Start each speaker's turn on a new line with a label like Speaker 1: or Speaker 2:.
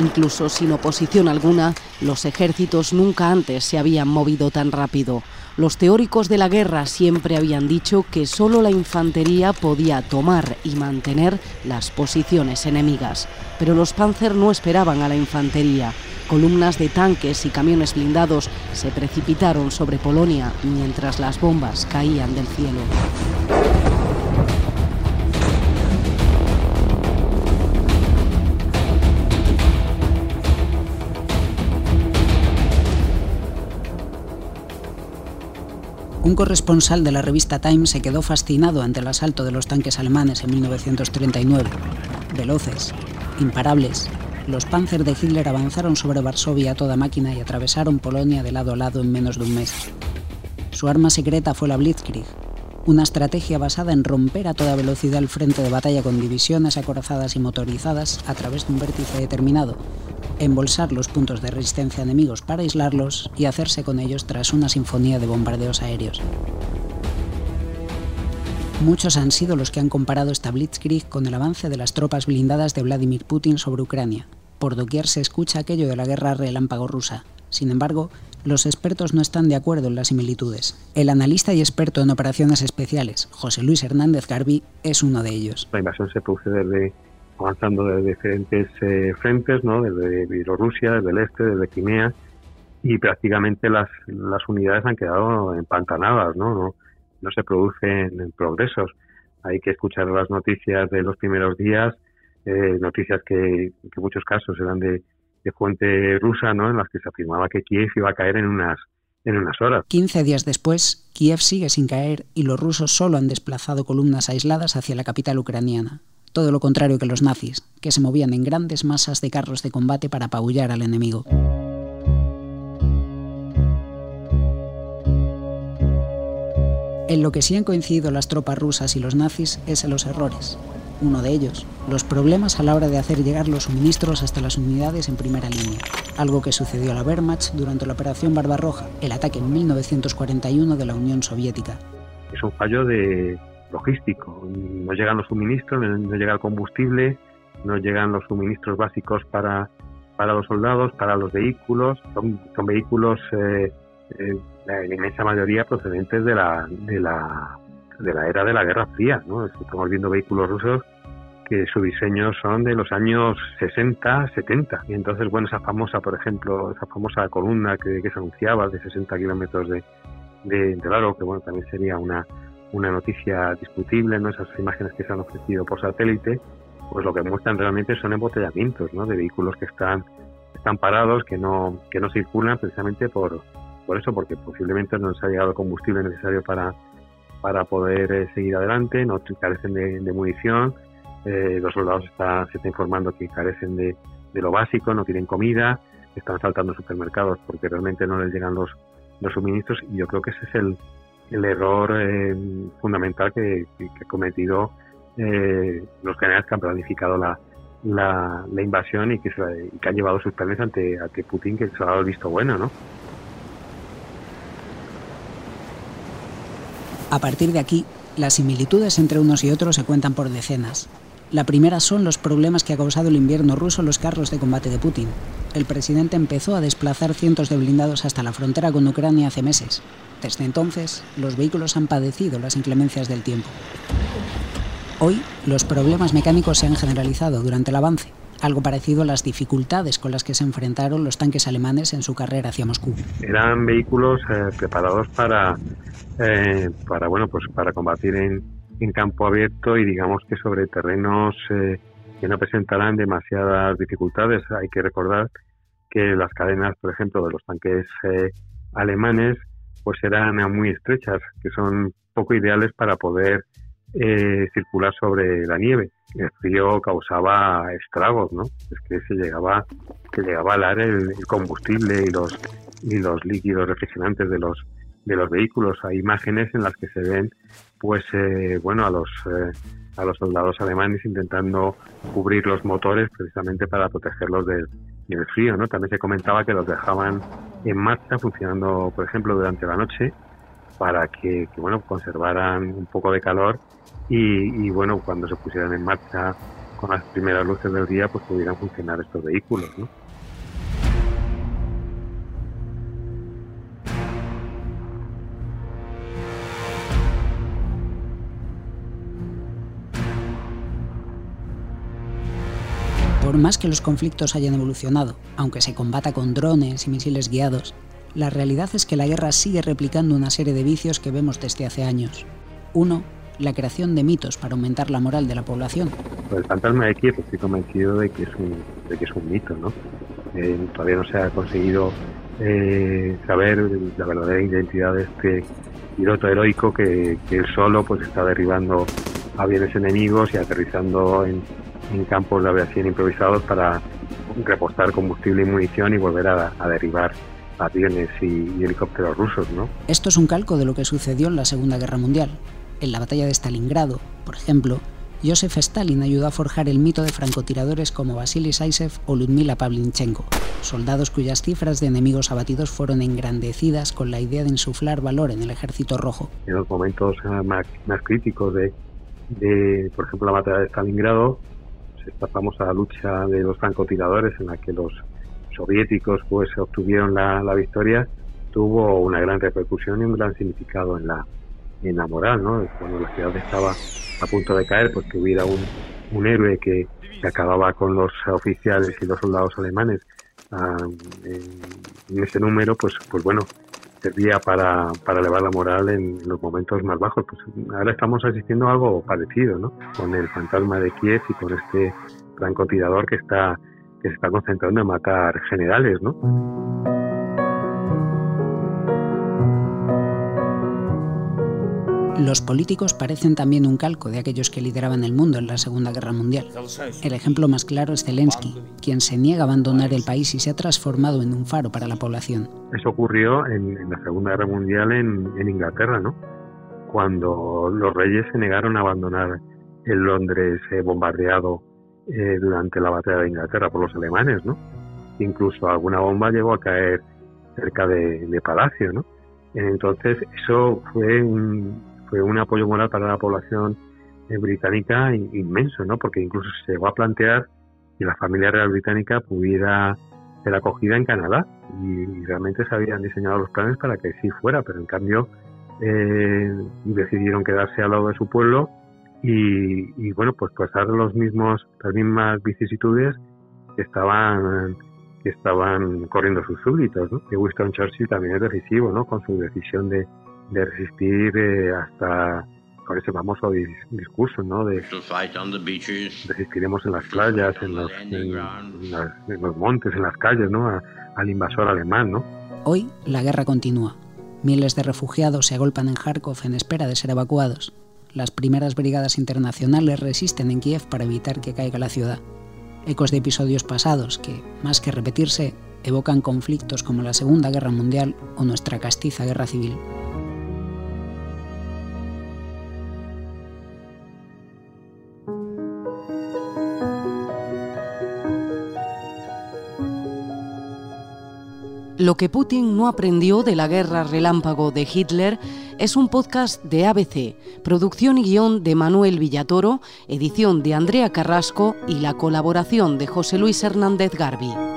Speaker 1: Incluso sin oposición alguna, los ejércitos nunca antes se habían movido tan rápido. Los teóricos de la guerra siempre habían dicho que solo la infantería podía tomar y mantener las posiciones enemigas. Pero los Panzer no esperaban a la infantería. Columnas de tanques y camiones blindados se precipitaron sobre Polonia mientras las bombas caían del cielo.
Speaker 2: Un corresponsal de la revista Time se quedó fascinado ante el asalto de los tanques alemanes en 1939. Veloces, imparables, los Panzer de Hitler avanzaron sobre Varsovia a toda máquina y atravesaron Polonia de lado a lado en menos de un mes. Su arma secreta fue la Blitzkrieg, una estrategia basada en romper a toda velocidad el frente de batalla con divisiones acorazadas y motorizadas a través de un vértice determinado, embolsar los puntos de resistencia enemigos para aislarlos y hacerse con ellos tras una sinfonía de bombardeos aéreos. Muchos han sido los que han comparado esta Blitzkrieg con el avance de las tropas blindadas de Vladimir Putin sobre Ucrania. Por doquier se escucha aquello de la guerra relámpago rusa. Sin embargo, los expertos no están de acuerdo en las similitudes. El analista y experto en operaciones especiales, José Luis Hernández Garbi, es uno de ellos.
Speaker 3: La invasión se produce desde avanzando de diferentes eh, frentes, ¿no? desde Bielorrusia, desde el este, desde Crimea, y prácticamente las, las unidades han quedado empantanadas, ¿no? no, se producen progresos. Hay que escuchar las noticias de los primeros días, eh, noticias que, en muchos casos eran de, de fuente rusa, ¿no? en las que se afirmaba que Kiev iba a caer en unas en unas horas.
Speaker 2: 15 días después, Kiev sigue sin caer y los rusos solo han desplazado columnas aisladas hacia la capital ucraniana todo lo contrario que los nazis, que se movían en grandes masas de carros de combate para apabullar al enemigo. En lo que sí han coincidido las tropas rusas y los nazis es en los errores. Uno de ellos, los problemas a la hora de hacer llegar los suministros hasta las unidades en primera línea, algo que sucedió a la Wehrmacht durante la Operación Barbarroja, el ataque en 1941 de la Unión Soviética.
Speaker 3: Es un fallo de, logístico. No llegan los suministros, no llega el combustible, no llegan los suministros básicos para, para los soldados, para los vehículos. Son, son vehículos, eh, eh, la inmensa mayoría procedentes de la, de la, de la era de la Guerra Fría. ¿no? Estamos viendo vehículos rusos que su diseño son de los años 60, 70. Y entonces, bueno, esa famosa, por ejemplo, esa famosa columna que, se anunciaba de 60 kilómetros de, de, de largo, que bueno, también sería una, una noticia discutible, ¿no? esas imágenes que se han ofrecido por satélite, pues lo que muestran realmente son embotellamientos ¿no? de vehículos que están, están parados, que no, que no circulan precisamente por, por eso, porque posiblemente no les ha llegado el combustible necesario para, para poder eh, seguir adelante, no carecen de, munición, eh, los soldados está, se está informando que carecen de, de lo básico, no tienen comida, están saltando supermercados porque realmente no les llegan los, los suministros y yo creo que ese es el, el error eh, fundamental que, ha cometido eh, los generales que han planificado la, la, invasión y que, que han llevado sus planes ante, ante Putin, que se ha dado el visto bueno, ¿no?
Speaker 2: A partir de aquí, las similitudes entre unos y otros se cuentan por decenas. La primera son los problemas que ha causado el invierno ruso en los carros de combate de Putin. El presidente empezó a desplazar cientos de blindados hasta la frontera con Ucrania hace meses. Desde entonces, los vehículos han padecido las inclemencias del tiempo. Hoy, los problemas mecánicos se han generalizado durante el avance, algo parecido a las dificultades con las que se enfrentaron los tanques alemanes en su carrera hacia Moscú.
Speaker 3: Eran vehículos eh, preparados para, eh, para, bueno, pues para combatir en, en, campo abierto y digamos que sobre terrenos eh, que no presentarán demasiadas dificultades. Hay que recordar que las cadenas, por ejemplo, de los tanques alemanes pues eran muy estrechas, que son poco ideales para poder eh, circular sobre la nieve. El frío causaba estragos, ¿no? Es que se llegaba, que llegaba a alar el, combustible y los y los líquidos refrigerantes de los de los vehículos. Hay imágenes en las que se ven, pues, eh, bueno, a los eh, a los soldados alemanes intentando cubrir los motores precisamente para protegerlos del, del frío, ¿no? También se comentaba que los dejaban en marcha funcionando, por ejemplo, durante la noche para que, bueno, conservaran un poco de calor y, bueno, cuando se pusieran en marcha con las primeras luces del día pues pudieran funcionar estos vehículos. ¿no?
Speaker 2: Por más que los conflictos hayan evolucionado, aunque se combata con drones y misiles guiados, la realidad es que la guerra sigue replicando una serie de vicios que vemos desde hace años. Uno, la creación de mitos para aumentar la moral de la población.
Speaker 3: El fantasma de Kiev estoy convencido de que es un, de que es un mito, ¿no? Eh, todavía no se ha conseguido eh, saber la verdadera identidad de este piloto heroico que, que él solo pues está derribando aviones enemigos y aterrizando en, en campos de aviación improvisados para repostar combustible y munición y volver a, a derribar aviones y, y, helicópteros rusos. ¿no?
Speaker 2: Esto es un calco de lo que sucedió en la Segunda Guerra Mundial. En la batalla de Stalingrado, por ejemplo, Joseph Stalin ayudó a forjar el mito de francotiradores como Vasily Saisev o Ludmila Pavlinchenko, soldados cuyas cifras de enemigos abatidos fueron engrandecidas con la idea de insuflar valor en el ejército rojo.
Speaker 3: En los momentos más, más críticos de, de, por ejemplo, la batalla de Stalingrado, esta famosa lucha de los francotiradores en la que los soviéticos pues obtuvieron la, la, victoria tuvo una gran repercusión y un gran significado en la en la moral, ¿no? Cuando la ciudad estaba a punto de caer, pues que hubiera un, un héroe que, que acababa con los oficiales y los soldados alemanes um, en, en, ese número, pues pues bueno, servía para, para elevar la moral en los momentos más bajos. Pues ahora estamos asistiendo a algo parecido, ¿no? Con el fantasma de Kiev y con este francotirador que está que se está concentrando en matar generales, ¿no?
Speaker 2: Los políticos parecen también un calco de aquellos que lideraban el mundo en la Segunda Guerra Mundial. El ejemplo más claro es Zelensky, quien se niega a abandonar el país y se ha transformado en un faro para la población.
Speaker 3: Eso ocurrió en, en la Segunda Guerra Mundial en, en, Inglaterra, ¿no? Cuando los reyes se negaron a abandonar el Londres eh, bombardeado eh, durante la batalla de Inglaterra por los alemanes, ¿no? Incluso alguna bomba llegó a caer cerca de, de Palacio, ¿no? Entonces eso fue un, fue un apoyo moral para la población eh, británica inmenso, ¿no? Porque incluso se llegó a plantear que la familia real británica pudiera ser acogida en Canadá y, realmente se habían diseñado los planes para que sí fuera, pero en cambio eh, decidieron quedarse al lado de su pueblo y, y bueno, pues pasar los mismos, las mismas vicisitudes que estaban que estaban corriendo sus súbditos, ¿no? Que Winston Churchill también es decisivo, ¿no? Con su decisión de, de resistir eh, hasta con ese famoso discurso, ¿no? De resistiremos en las playas, en los, en, en, las, en los montes, en las calles, ¿no? A, al invasor alemán, ¿no?
Speaker 2: Hoy la guerra continúa. Miles de refugiados se agolpan en Kharkov en espera de ser evacuados. Las primeras brigadas internacionales resisten en Kiev para evitar que caiga la ciudad. Ecos de episodios pasados que, más que repetirse, evocan conflictos como la Segunda Guerra Mundial o nuestra castiza guerra civil.
Speaker 1: Lo que Putin no aprendió de la guerra relámpago de Hitler es un podcast de ABC, producción y guion de Manuel Villatoro, edición de Andrea Carrasco y la colaboración de José Luis Hernández Garbi.